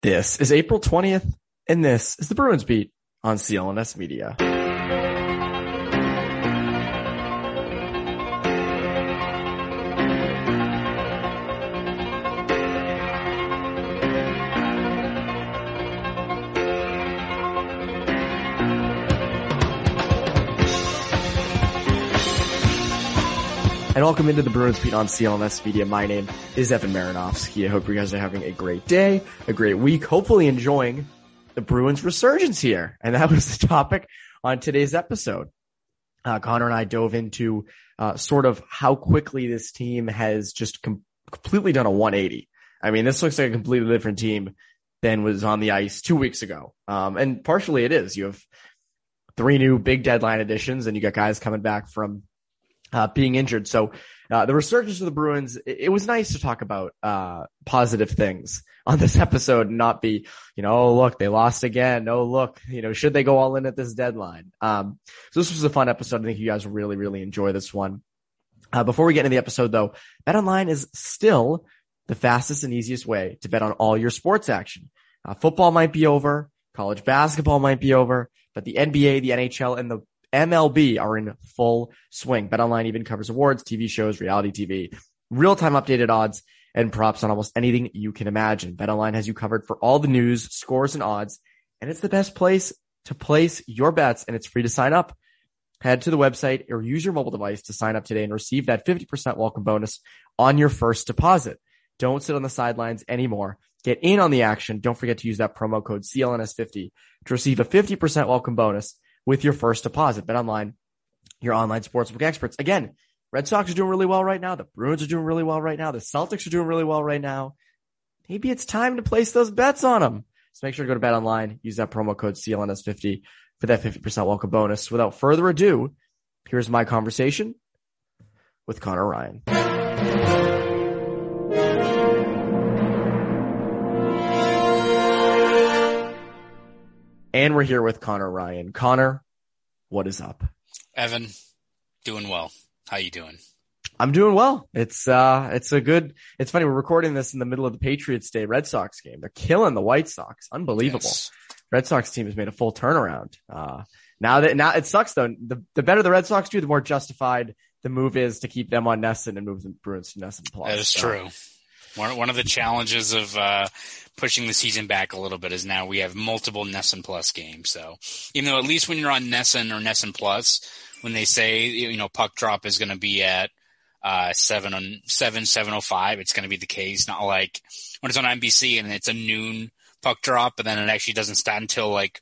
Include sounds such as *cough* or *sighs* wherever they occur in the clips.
This is April 20th, and this is the Bruins Beat on CLNS Media. And welcome into the Bruins Beat on CLNS Media. My name is Evan Marinofsky. I hope you guys are having a great day, a great week, hopefully enjoying the Bruins resurgence here. And that was the topic on today's episode. Uh, Connor and I dove into uh, sort of how quickly this team has just com- completely done a 180. I mean, this looks like a completely different team than was on the ice two weeks ago. Um, and partially it is. You have three new big deadline additions and you got guys coming back from uh, being injured. So uh, the resurgence of the Bruins, it, it was nice to talk about uh, positive things on this *laughs* episode and not be, you know, oh, look, they lost again. Oh, look, you know, should they go all in at this deadline? Um, so this was a fun episode. I think you guys really, really enjoy this one. Uh, before we get into the episode though, BetOnline is still the fastest and easiest way to bet on all your sports action. Uh, football might be over. College basketball might be over, but the NBA, the NHL, and the MLB are in full swing. BetOnline even covers awards, TV shows, reality TV, real-time updated odds, and props on almost anything you can imagine. BetOnline has you covered for all the news, scores, and odds, and it's the best place to place your bets, and it's free to sign up. Head to the website or use your mobile device to sign up today and receive that 50% welcome bonus on your first deposit. Don't sit on the sidelines anymore. Get in on the action. Don't forget to use that promo code CLNS50 to receive a 50% welcome bonus with your first deposit. Bet online, your online sportsbook experts. Again, Red Sox are doing really well right now. The Bruins are doing really well right now. The Celtics are doing really well right now. Maybe it's time to place those bets on them. So make sure to go to Bet Online, use that promo code CLNS50 for that 50% welcome bonus. Without further ado, here's my conversation with Connor Ryan. And we're here with Connor Ryan. Connor, what is up? Evan, doing well. How you doing? I'm doing well. It's uh it's a good it's funny, we're recording this in the middle of the Patriots Day Red Sox game. They're killing the White Sox. Unbelievable. Yes. Red Sox team has made a full turnaround. Uh now that now it sucks though. The the better the Red Sox do, the more justified the move is to keep them on NESN and move the Bruins to NESN plus. That is So, true. One one of the challenges of uh, pushing the season back a little bit is now we have multiple NESN Plus games. So even though at least when you're on NESN or NESN Plus, when they say you know puck drop is going to be at uh, seven on seven seven oh five, it's going to be the case. Not like when it's on NBC and it's a noon puck drop, and then it actually doesn't start until like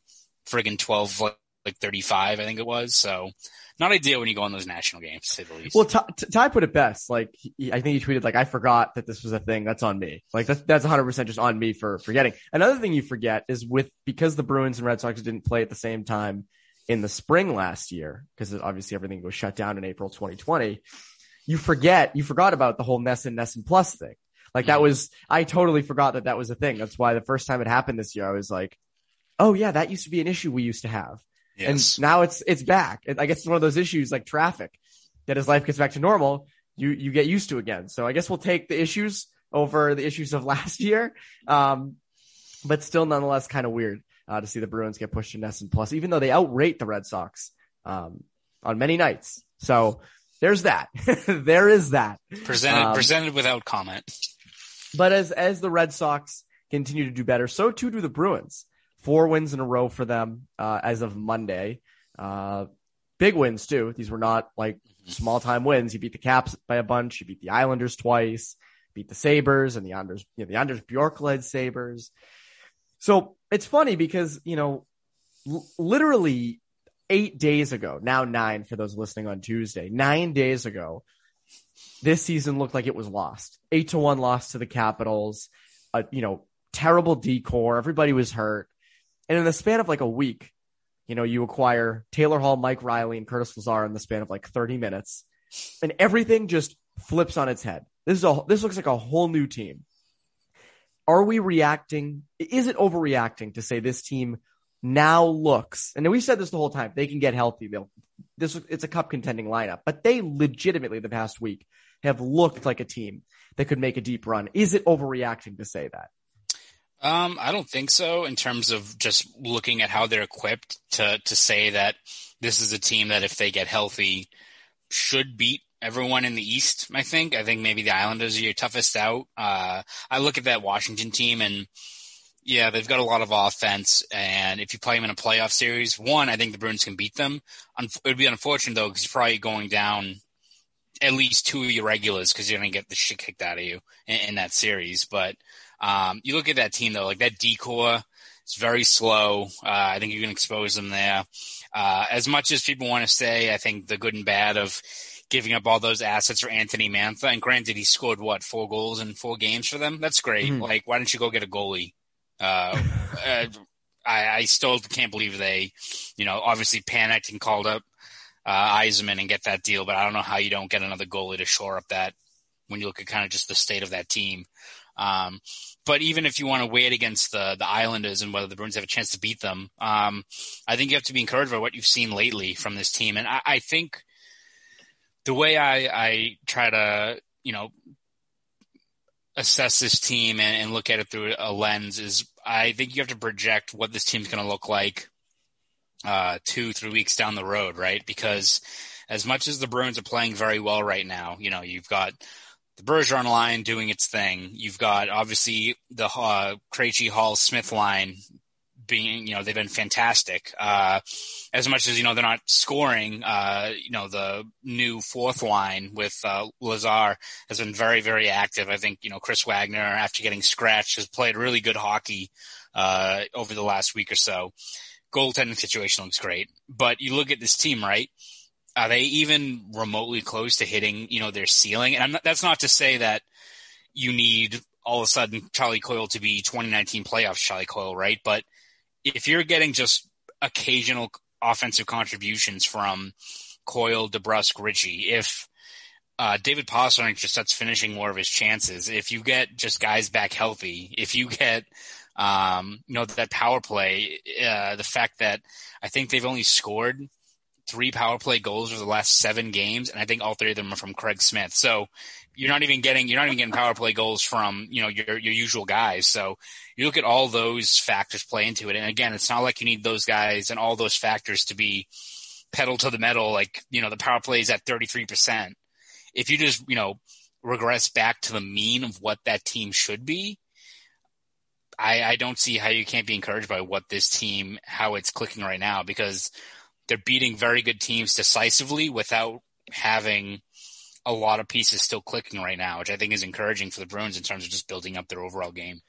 friggin' twelve like, like thirty five, I think it was. So not ideal when you go on those national games, to the least. Well, Ty, Ty put it best. Like, he, I think he tweeted, like, I forgot that this was a thing. That's on me. Like, that's, that's 100% just on me for forgetting. Another thing you forget is with, because the Bruins and Red Sox didn't play at the same time in the spring last year, because obviously everything was shut down in April 2020, you forget, you forgot about the whole NESN, NESN Plus thing. Like, that Mhm. was, I totally forgot that that was a thing. That's why the first time it happened this year, I was like, oh yeah, that used to be an issue we used to have. Yes. And now it's it's back. I guess it's one of those issues like traffic that as life gets back to normal, you you get used to again. So I guess we'll take the issues over the issues of *laughs* last year. Um, but still nonetheless kind of weird uh, to see the Bruins get pushed to NESN Plus, even though they outrate the Red Sox um, on many nights. So there's that. *laughs* there is that. presented um, presented without comment. But as as the Red Sox continue to do better, so too do the Bruins. Four wins in a row for them uh, as of Monday. Uh, big wins too. These were not like small time wins. He beat the Caps by a bunch. He beat the Islanders twice, beat the Sabres and the Anders, you know, the Anders Bjork led Sabres. So it's funny because, you know, l- literally eight days ago, now nine for those listening on Tuesday, nine days ago, this season looked like it was lost. Eight to one loss to the Capitals, a, you know, terrible D corps. Everybody was hurt. And in the span of like a week, you know, you acquire Taylor Hall, Mike Reilly, and Curtis Lazar in the span of like 30 minutes, and everything just flips on its head. This is a this looks like a whole new team. Are we reacting? Is it overreacting to say this team now looks? And we said this the whole time. They can get healthy. They'll this it's a cup contending lineup, but they legitimately the past week have looked like a team that could make a deep run. Is it overreacting to say that? Um, I don't think so in terms of just looking at how they're equipped to, to say that this is a team that if they get healthy should beat everyone in the East. I think, I think maybe the Islanders are your toughest out. Uh, I look at that Washington team and yeah, they've got a lot of offense. And if you play them in a playoff series, one, I think the Bruins can beat them. It would be unfortunate though, because you're probably going down at least two of your regulars because you're going to get the shit kicked out of you in, in that series. But um, you look at that team though, like that D corps, it's very slow. Uh, I think you can expose them there. Uh, as much as people want to say, I think the good and bad of giving up all those assets for Anthony Mantha, and granted, he scored what four goals in four games for them. That's great. Mm-hmm. Like, why don't you go get a goalie? Uh, *laughs* uh, I, I, still can't believe they, you know, obviously panicked and called up uh, Yzerman and get that deal, but I don't know how you don't get another goalie to shore up that when you look at kind of just the state of that team. Um, but even if you want to weigh it against the the Islanders and whether the Bruins have a chance to beat them, um, I think you have to be encouraged by what you've seen lately from this team. And I, I think the way I, I try to, you know, assess this team and, and, look at it through a lens is I think you have to project what this team's going to look like uh, two, three weeks down the road, right? Because as much as the Bruins are playing very well right now, you know, you've got the Bergeron line doing its thing. You've got obviously the uh, Krejci Hall Smith line being, you know, they've been fantastic. Uh, as much as, you know, they're not scoring, uh, you know, the new fourth line with, uh, Lazar has been very, very active. I think, you know, Chris Wagner, after getting scratched, has played really good hockey, uh, over the last week or so. Goaltending situation looks great, but you look at this team, right? Are they even remotely close to hitting, you know, their ceiling? And not, that's not to say that you need all of a sudden Charlie Coyle to be 2019 playoffs Charlie Coyle, right? But if you're getting just occasional offensive contributions from Coyle, DeBrusk, Ritchie, if uh, David Pastrnak just starts finishing more of his chances, if you get just guys back healthy, if you get um, you know that power play, uh, the fact that I think they've only scored three power play goals over the last seven games, and I think all three of them are from Craig Smith. So you're not even getting you're not even getting power play goals from you know your your usual guys. So you look at all those factors play into it, and again, it's not like you need those guys and all those factors to be pedal to the metal. Like you know the power play is at 33 percent. If you just you know regress back to the mean of what that team should be, I, I don't see how you can't be encouraged by what this team how it's clicking right now because they're beating very good teams decisively without having a lot of pieces still clicking right now, which I think is encouraging for the Bruins in terms of just building up their overall game.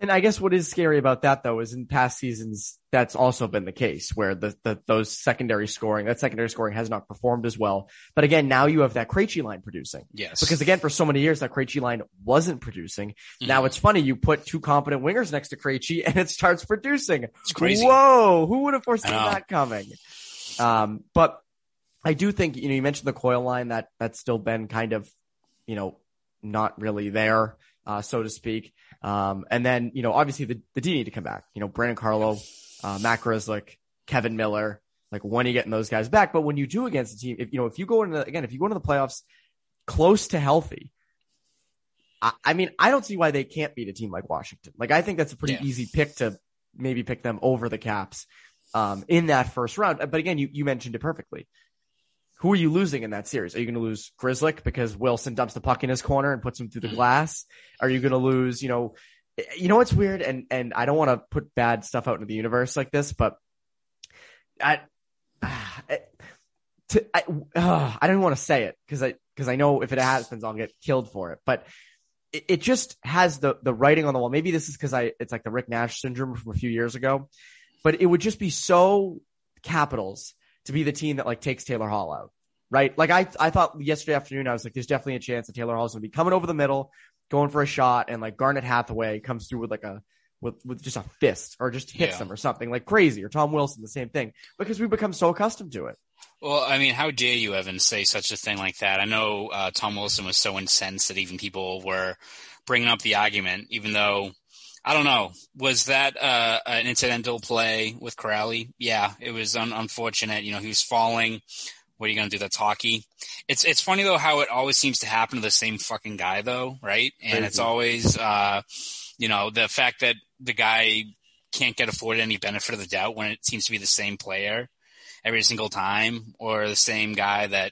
And I guess what is scary about that though is in past seasons that's also been the case where the, the those secondary scoring that secondary scoring has not performed as well. But again, now you have that Krejci line producing. Yes. Because again, for so many years that Krejci line wasn't producing. Mm-hmm. Now it's funny you put two competent wingers next to Krejci and it starts producing. It's crazy. Whoa! Who would have foreseen that coming? Um, but I do think, you know, you mentioned the Coyle line that that's still been kind of, you know, not really there, uh, so to speak. Um, and then, you know, obviously the, the D need to come back, you know, Brandon Carlo, uh, Matt Kevan Miller, like when are you getting those guys back? But when you do against a team, if, you know, if you go into, again, if you go into the playoffs close to healthy, I, I mean, I don't see why they can't beat a team like Washington. Like, I think that's a pretty yeah. easy pick to maybe pick them over the caps um, in that first round. But again, you, you mentioned it perfectly. Who are you losing in that series? Are you going to lose Grzelcyk because Wilson dumps the puck in his corner and puts him through the mm-hmm. glass? Are you going to lose, you know, you know what's weird? And, and I don't want to put bad stuff out into the universe like this, but I, *sighs* to, I, uh, I don't want to say it because I, because I know if it happens, I'll get killed for it. But it, it just has the the writing on the wall. Maybe this is because I, it's like the Rick Nash syndrome from a few years ago. But it would just be so Capitals to be the team that like takes Taylor Hall out, right? Like I, I thought yesterday afternoon, I was like, there's definitely a chance that Taylor Hall is going to be coming over the middle, going for a shot, and like Garnet Hathaway comes through with like a with, with just a fist or just hits Yeah. them or something like crazy or Tom Wilson, the same thing because we've become so accustomed to it. Well, I mean, how dare you, Evan, say such a thing like that? I know uh, Tom Wilson was so incensed that even people were bringing up the argument, even though I don't know, was that uh, an incidental play with Kuraly? Yeah, it was un- unfortunate. You know, he was falling. What are you going to do? That's hockey. It's it's funny though how it always seems to happen to the same fucking guy though, right? And it's always, uh, you know, the fact that the guy can't get afforded any benefit of the doubt when it seems to be the same player every single time, or the same guy that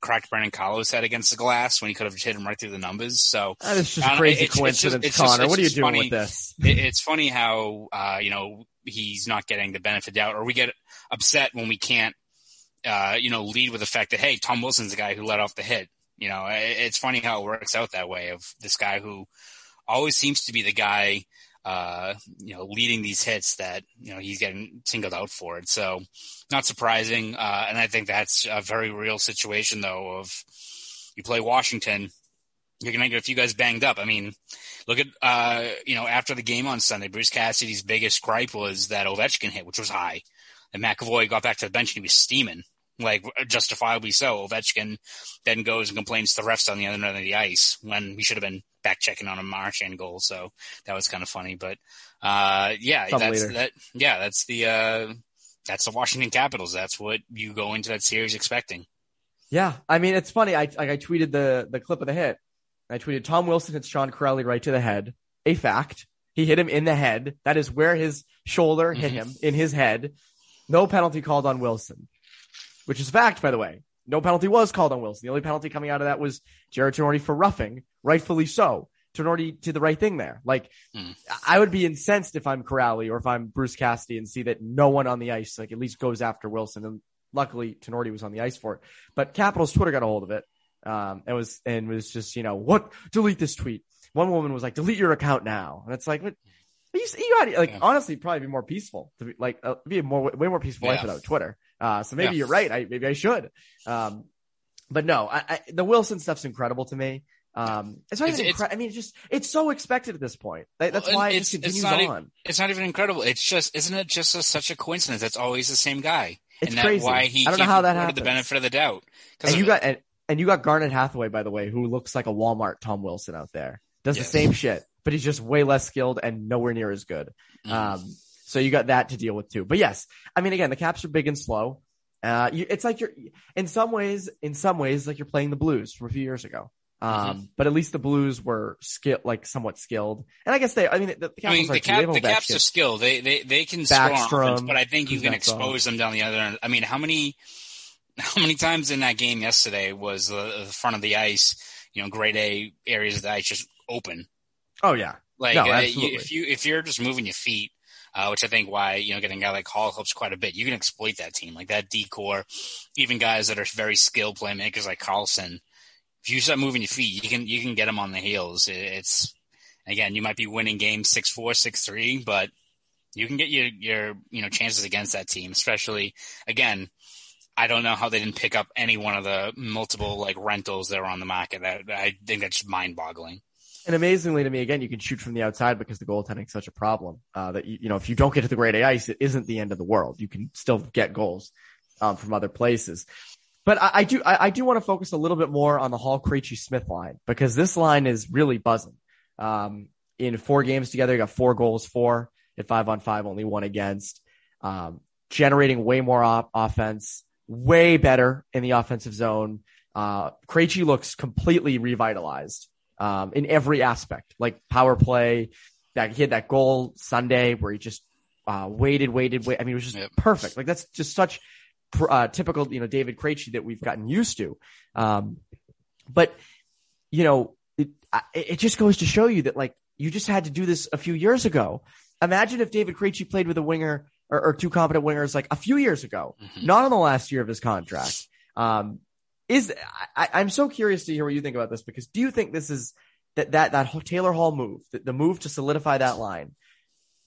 cracked Brandon Carlos head against the glass when he could have hit him right through the numbers. So That is just crazy it's- it's just- coincidence, it's Connor. it's what are you doing funny. with this? *laughs* it, it's funny how uh, you know he's not getting the benefit of doubt, or we get upset when we can't, uh, you know, lead with the fact that hey, Tom Wilson's the guy who let off the hit. You know, it, it's funny how it works out that way. Of this guy who always seems to be the guy, uh, you know, leading these hits that you know he's getting singled out for it. So not surprising, uh, and I think that's a very real situation though. Of you play Washington, you're going to get a few guys banged up. I mean, look at, uh, you know, after the game on Sunday, Bruce Cassidy's biggest gripe was that Ovechkin hit, which was high. And McAvoy got back to the bench and he was steaming, like justifiably so. Ovechkin then goes and complains to the refs on the other end of the ice when we should have been back checking on a Marchand goal. So that was kind of funny. But, uh, yeah, that's later. that. Yeah, that's the, uh, that's the Washington Capitals. That's what you go into that series expecting. Yeah, I mean it's funny. I like I tweeted the the clip of the hit. I tweeted Tom Wilson hits Sean Kuraly right to the head. A fact. He hit him in the head. That is where his shoulder hit Mhm. him in his head. No penalty called on Wilson, which is a fact, by the way. No penalty was called on Wilson. The only penalty coming out of that was Jarred Tinordi for roughing, rightfully so. Tinordi did the right thing there. Like, Hmm. I would be incensed if I'm Kuraly or if I'm Bruce Cassidy and see that no one on the ice, like, at least goes after Wilson. And luckily, Tinordi was on the ice for it. But Capitals Twitter got a hold of it. Um, and was, and was just, you know, what, delete this tweet. One woman was like, delete your account now. And it's like, what, you, you got like, Yeah. honestly, probably be more peaceful to be like, uh, be a more, way more peaceful life Yeah. without Twitter. Uh, so maybe Yeah. you're right. I, maybe I should. Um, but no, I, I, the Wilson stuff's incredible to me. Um, it's not It's- even, it's- I mean, it's just, it's so expected at this point. That, that's Well, why it continues not on. It's not even incredible. It's just, isn't it just a, such a coincidence? That it's always the same guy. It's and crazy. why he I don't know how that happened. the benefit of the doubt. And you got, and, and you got Garnet Hathaway, by the way, who looks like a Walmart Tom Wilson out there. Does Yes. the same shit, but he's just way less skilled and nowhere near as good. Mhm. Um, so you got that to deal with too. But yes, I mean, again, the Caps are big and slow. Uh, you, it's like you're, in some ways, in some ways, like you're playing the Blues from a few years ago. Um, Mm-hmm. but at least the Blues were skill, like somewhat skilled. And I guess they, I mean, the, the I mean, the, are too. They cap, have the Caps are skilled. They they they can score on offense, but I think you can expose them down the other end. I mean, how many *laughs* how many times in that game yesterday was the, the front of the ice, you know, grade A areas of the ice just open? Oh yeah. Like No, uh, if you if you're just moving your feet, uh, which I think why you know getting a guy like Hall helps quite a bit. You can exploit that team like that D corps, even guys that are very skilled playmakers like Carlson. If you start moving your feet, you can you can get them on the heels. It's again, you might be winning games six four six three, but you can get your your you know chances against that team, especially again. I don't know how they didn't pick up any one of the multiple like rentals that are on the market. That I think that's mind boggling. And amazingly to me, again, you can shoot from the outside because the goaltending is such a problem. Uh, that you, you know, if you don't get to the grade A ice, it isn't the end of the world. You can still get goals um, from other places. But I, I do, I, I do want to focus a little bit more on the Hall Krejci Smith line because this line is really buzzing. Um, in four games together, you got four goals, four at five on five, only one against. Um, generating way more op- offense, way better in the offensive zone. Uh, Krejci looks completely revitalized um, in every aspect, like power play. That he had that goal Sunday where he just uh, waited, waited, wait. I mean, it was just Yep. perfect. Like that's just such uh, typical, you know, David Krejci that we've gotten used to. Um, but you know, it, it just goes to show you that like you just had to do this a few years ago. Imagine if David Krejci played with a winger or, or two competent wingers like a few years ago, Mhm. not on the last year of his contract. Um, is I, I'm so curious to hear what you think about this because do you think this is that that that Taylor Hall move, the, the move to solidify that line?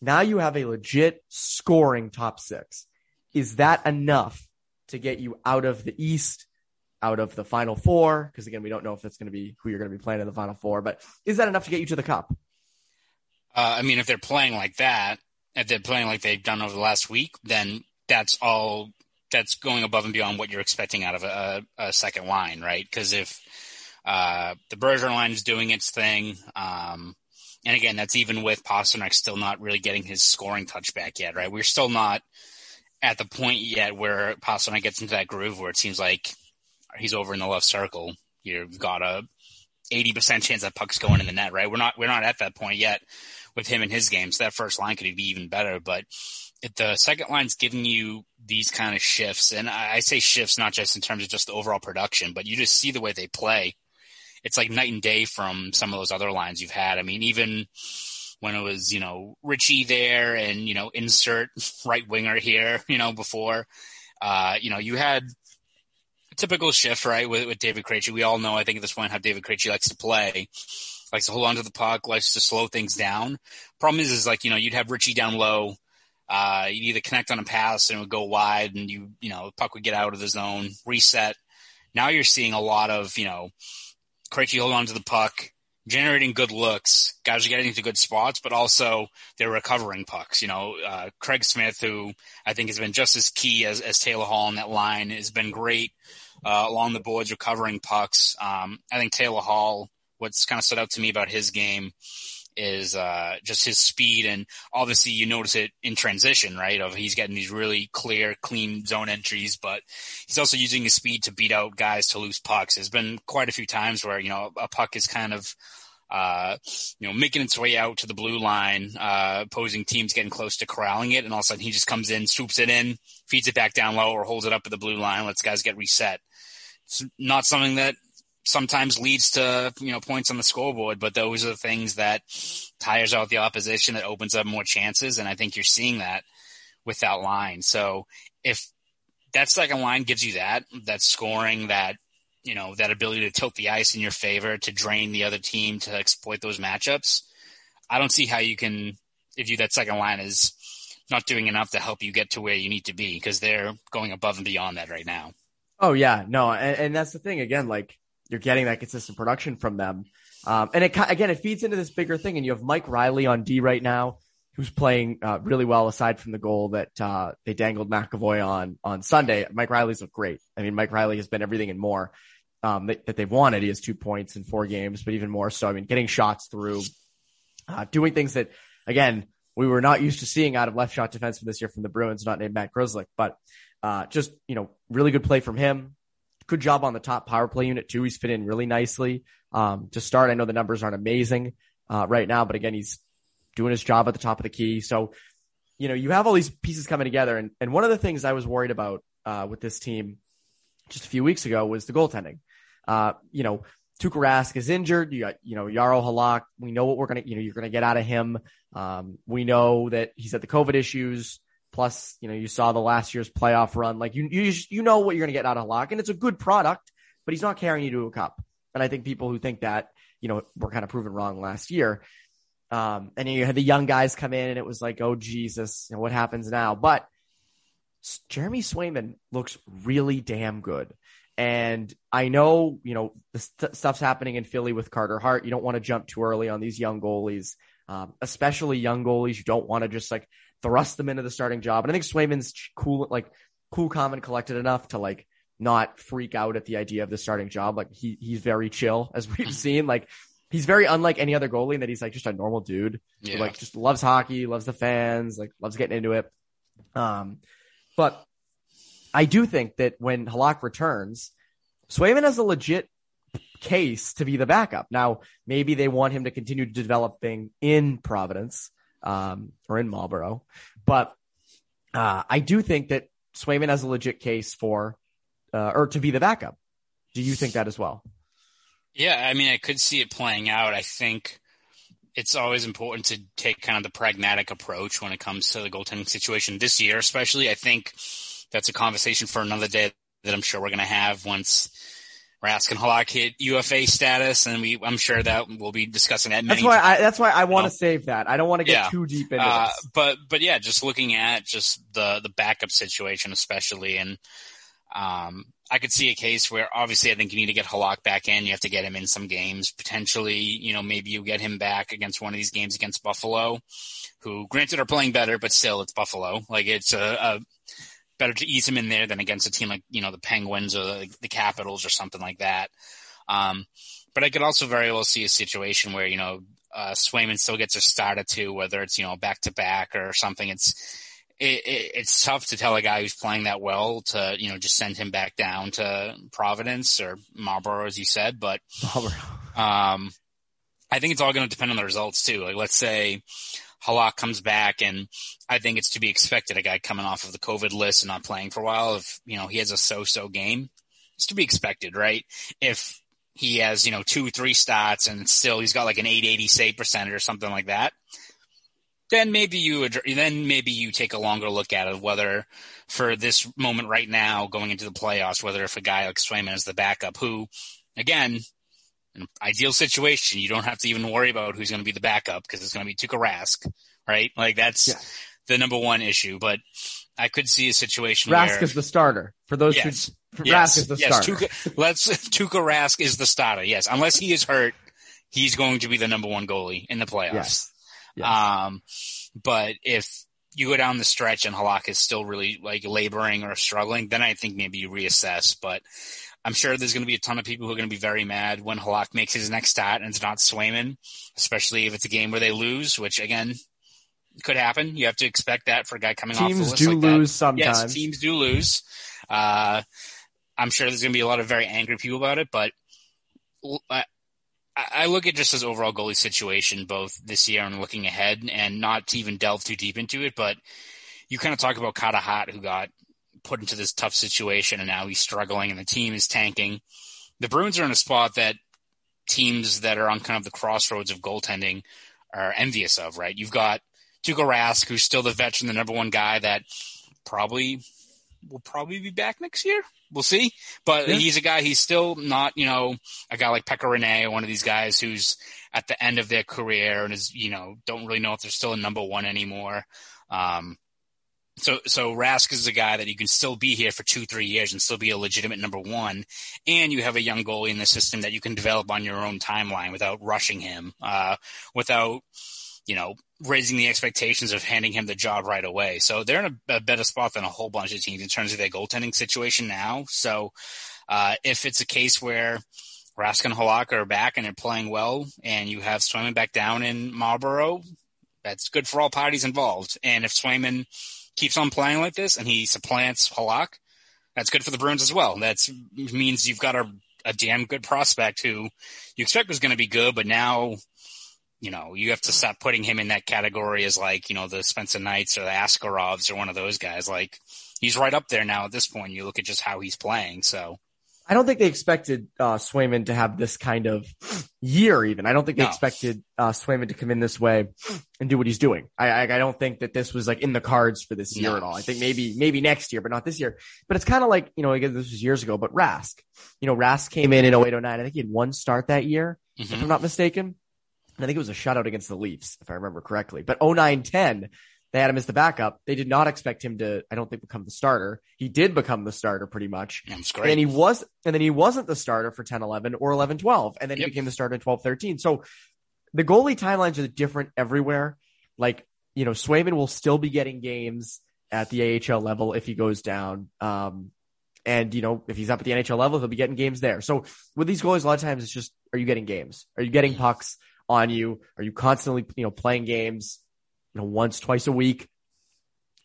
Now you have a legit scoring top six. Is that enough to get you out of the East, out of the Final Four? Because again, we don't know if it's going to be who you're going to be playing in the Final Four, but is that enough to get you to the Cup? Uh, I mean, if they're playing like that, if they're playing like they've done over the last week, then that's all. That's going above and beyond what you're expecting out of a, a second line, right? Because if uh, the Bergeron line is doing its thing, um, and again, that's even with Pastrnak still not really getting his scoring touch back yet, right? We're still not at the point yet where Pastrnak gets into that groove where it seems like he's over in the left circle. You've got a 80% chance that puck's going in the net, right? We're not, we're not at that point yet with him and his game. So that first line could be even better, but the second line's giving you these kind of shifts, and I say shifts not just in terms of just the overall production, but you just see the way they play it's like night and day from some of those other lines you've had. I mean, even when it was, you know, Ritchie there and, you know, insert right winger here, you know, before, uh, you know, you had a typical shift, right, with, with David Krejci. We all know, I think at this point, how David Krejci likes to play, likes to hold on to the puck, likes to slow things down. Problem is, is like, you know, you'd have Ritchie down low. Uh, you'd either connect on a pass and it would go wide and you, you know, the puck would get out of the zone, reset. Now you're seeing a lot of, you know, Krejci hold on to the puck, generating good looks. Guys are getting into good spots, but also they're recovering pucks. You know, uh, Craig Smith, who I think has been just as key as, as Taylor Hall in that line, has been great uh, along the boards, recovering pucks. Um, I think Taylor Hall, what's kind of stood out to me about his game is uh, just his speed, and obviously you notice it in transition, right? Of he's getting these really clear, clean zone entries, but he's also using his speed to beat out guys to lose pucks. There's been quite a few times where you know a puck is kind of uh, you know, making its way out to the blue line, uh, opposing teams getting close to corralling it, and all of a sudden he just comes in, swoops it in, feeds it back down low, or holds it up at the blue line, lets guys get reset. It's not something that sometimes leads to you know points on the scoreboard, but those are the things that tires out the opposition, that opens up more chances, and I think you're seeing that with that line. So if that second line gives you that, that scoring, that you know that ability to tilt the ice in your favor, to drain the other team, to exploit those matchups, I don't see how you can if you that second line is not doing enough to help you get to where you need to be because they're going above and beyond that right now. Oh yeah, no, and, and that's the thing again. Like you're getting that consistent production from them. Um, and it, again, it feeds into this bigger thing. And you have Mike Reilly on D right now, who's playing uh, really well aside from the goal that uh, they dangled McAvoy on on Sunday. Mike Reilly's looked great. I mean, Mike Reilly has been everything and more um, that, that, they've wanted. He has two points in four games, but even more so. I mean, getting shots through, uh, doing things that, again, we were not used to seeing out of left shot defenseman this year from the Bruins, not named Matt Grzelcyk, but uh, just you know, really good play from him good job on the top power play unit too. He's fit in really nicely. Um, to start, I know the numbers aren't amazing, uh, right now, but again, he's doing his job at the top of the key. So, you know, you have all these pieces coming together. And, and one of the things I was worried about, uh, with this team just a few weeks ago was the goaltending. Uh, you know, Tuukka Rask is injured. You got, you know, Jaro Halak. We know what we're going to, you know, you're going to get out of him. Um, we know that he's had the COVID issues. Plus, you know, you saw the last year's playoff run. Like you, you, you know what you're going to get out of Halak, and it's a good product, but he's not carrying you to a cup. And I think people who think that, you know, were kind of proven wrong last year. Um, and you had the young guys come in, and it was like, oh Jesus, you know, what happens now? But Jeremy Swayman looks really damn good. And I know, you know, the st- stuff's happening in Philly with Carter Hart. You don't want to jump too early on these young goalies, um, especially young goalies. You don't want to just like thrust them into the starting job. And I think Swayman's cool, like cool, calm, and collected enough to like not freak out at the idea of the starting job. Like he he's very chill, as we've seen. Like he's very unlike any other goalie in that he's like just a normal dude. Yeah. Who, like just loves hockey, loves the fans, like loves getting into it. Um, but I do think that when Halak returns, Swayman has a legit case to be the backup. Now, maybe they want him to continue developing in Providence um, or in Marlboro. But uh, I do think that Swayman has a legit case for uh, or to be the backup. Do you think that as well? Yeah, I mean, I could see it playing out. I think it's always important to take kind of the pragmatic approach when it comes to the goaltending situation this year, especially. I think that's a conversation for another day that I'm sure we're going to have once Rask and Halak hit UFA status, and we I'm sure that we'll be discussing that. That's why I, that's why I want to save that. I don't want to get Yeah. too deep into uh, this. but but yeah, just looking at just the the backup situation, especially, and um, I could see a case where obviously I think you need to get Halak back in. You have to get him in some games potentially. You know, maybe you get him back against one of these games against Buffalo, who granted are playing better, but still it's Buffalo. Like it's a, a better to ease him in there than against a team like you know the Penguins or the, the Capitals or something like that. Um, but I could also very well see a situation where you know uh, Swayman still gets a start or two, whether it's you know back to back or something. It's it, it, it's tough to tell a guy who's playing that well to you know just send him back down to Providence or Marlboro, as you said. But um, I think it's all going to depend on the results too. Like let's say Halak comes back, and I think it's to be expected. A guy coming off of the COVID list and not playing for a while, if you know he has a so-so game, it's to be expected, right? If he has you know two, three stats, and still he's got like an 880 save percentage or something like that, then maybe you then maybe you take a longer look at it. Whether for this moment right now, going into the playoffs, whether if a guy like Swayman is the backup, who again in an ideal situation, you don't have to even worry about who's going to be the backup because it's going to be Tuukka Rask, right? Like that's Yeah. the number one issue. But I could see a situation like Rask where is the starter for those Yes. who. yes, Rask is the yes, starter. Tuukka, let's Tuukka Rask is the starter. Yes, unless he is hurt, he's going to be the number one goalie in the playoffs. Yes. Yes. Um, but if you go down the stretch and Halak is still really like laboring or struggling, then I think maybe you reassess. But I'm sure there's going to be a ton of people who are going to be very mad when Halak makes his next stat and it's not Swayman, especially if it's a game where they lose, which again could happen. You have to expect that for a guy coming off the Teams list do like that. lose sometimes. Yes, teams do lose. Uh, I'm sure there's going to be a lot of very angry people about it, but I, I look at just his overall goalie situation, both this year and looking ahead, and not to even delve too deep into it, but you kind of talk about Carter Hart, who got put into this tough situation, and now he's struggling, and the team is tanking. The Bruins are in a spot that teams that are on kind of the crossroads of goaltending are envious of, right? You've got Tuukka Rask, who's still the veteran, the number one guy that probably will probably be back next year. We'll see. But Yeah. he's a guy, he's still not, you know, a guy like Pekka Rinne, one of these guys who's at the end of their career and is, you know, don't really know if they're still a number one anymore. Um, so, so Rask is a guy that you can still be here for two, three years and still be a legitimate number one. And you have a young goalie in the system that you can develop on your own timeline without rushing him, uh, without, you know, raising the expectations of handing him the job right away. So they're in a, a better spot than a whole bunch of teams in terms of their goaltending situation now. So, uh, if it's a case where Rask and Halak are back and they're playing well and you have Swayman back down in Marlboro, that's good for all parties involved. And if Swayman keeps on playing like this and he supplants Halak, that's good for the Bruins as well. That means you've got a, a damn good prospect who you expect was going to be good, but now, you know, you have to stop putting him in that category as like, you know, the Spencer Knights or the Askarovs or one of those guys. Like he's right up there now at this point. You look at just how he's playing. So I don't think they expected uh, Swayman to have this kind of year. Even I don't think they No. expected uh, Swayman to come in this way and do what he's doing. I, I I don't think that this was like in the cards for this year No. at all. I think maybe maybe next year, but not this year. But it's kind of like you know again this was years ago. But Rask, you know Rask came in in 0809. I think he had one start that year, if mhm. I'm not mistaken. And I think it was a shutout against the Leafs, if I remember correctly. But 0910, they had him as the backup. They did not expect him to, I don't think, become the starter. He did become the starter pretty much. that's great. And then he was, and then he wasn't the starter for 10, 11 or 11, 12. And then he became the starter in 12, 13. So the goalie timelines are different everywhere. Like, you know, Swayman will still be getting games at the AHL level if he goes down. Um, and you know, if he's up at the NHL level, he'll be getting games there. So with these goalies, a lot of times it's just, are you getting games? Are you getting pucks on you? Are you constantly, you know, playing games, you know, once, twice a week?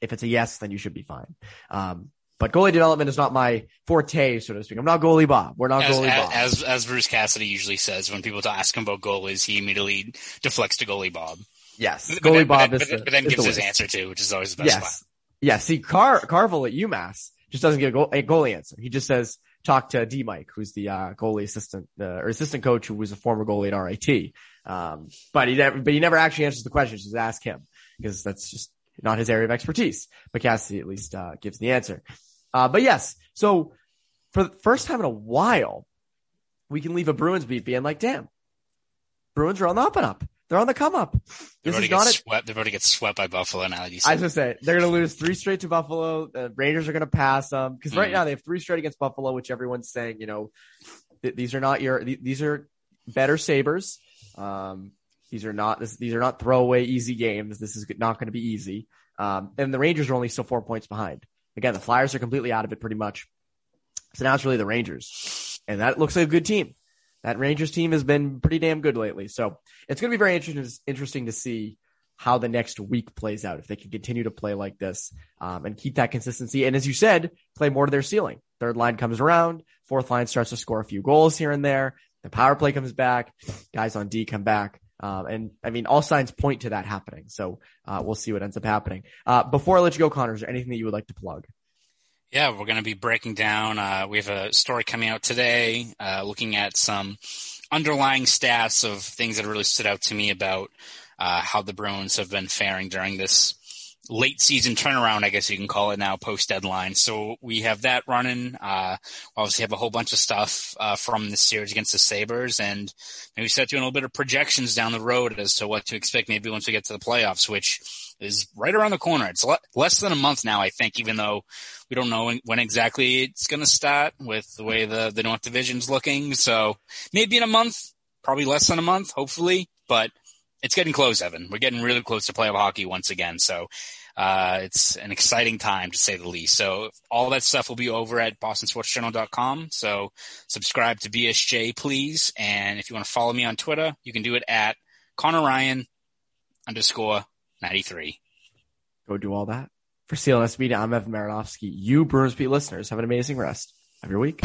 If it's a yes, then you should be fine. Um, but goalie development is not my forte, so to speak. I'm not goalie Bob. We're not As, goalie Bob. as, as Bruce Cassidy usually says, when people ask him about goalies, he immediately deflects to goalie Bob. yes, But goalie then, Bob but is then, the, but then is gives the his answer too, which is always the best Yes. Yeah. See, Car- Carvel at UMass just doesn't get a, goal- a goalie answer. He just says, talk to D Mike, who's the, uh, goalie assistant, uh, or assistant coach who was a former goalie at RIT. Um, but he never, but he never actually answers the question. Just ask him because that's just not his area of expertise. But Cassidy at least, uh, gives the answer. Uh, but yes, so for the first time in a while, we can leave a Bruins beat being like, damn, Bruins are on the up and up. They're on the come up. They're This is to get not swept. They're about to get swept by Buffalo now. I was gonna say they're gonna lose three straight to Buffalo. The Rangers are gonna pass them because right Mhm. now they have three straight against Buffalo, which everyone's saying, you know, th- these are not your th- these are better Sabres. Um, these are not this, these are not throwaway easy games. This is not going to be easy. Um, and the Rangers are only still four points behind. Again, the Flyers are completely out of it pretty much. So now it's really the Rangers, and that looks like a good team. That Rangers team has been pretty damn good lately. So it's going to be very interesting, interesting to see how the next week plays out. If they can continue to play like this um, and keep that consistency. And as you said, play more to their ceiling. Third line comes around. Fourth line starts to score a few goals here and there. The power play comes back. Guys on D come back. Um, and I mean, all signs point to that happening. So uh, we'll see what ends up happening. Uh, before I let you go, Connor, is there anything that you would like to plug? Yeah, we're going to be breaking down. Uh, we have a story coming out today, uh, looking at some underlying stats of things that really stood out to me about uh, how the Bruins have been faring during this late season turnaround, I guess you can call it now, post deadline. So we have that running. Uh, obviously have a whole bunch of stuff uh, from the series against the Sabres, and maybe start doing a little bit of projections down the road as to what to expect maybe once we get to the playoffs, which is right around the corner. It's le- less than a month now, I think, even though we don't know when, when exactly it's going to start with the way the, the North Division's looking. So maybe in a month, probably less than a month, hopefully, but it's getting close, Evan. We're getting really close to playoff hockey once again. So, uh, it's an exciting time to say the least. So all that stuff will be over at bostonsportsjournal.com. So subscribe to BSJ, please. And if you want to follow me on Twitter, you can do it at Connor Ryan underscore 93. Go do all that. For CLNS Media, I'm Evan Marinofsky. You Bruins Beat listeners have an amazing rest of your week.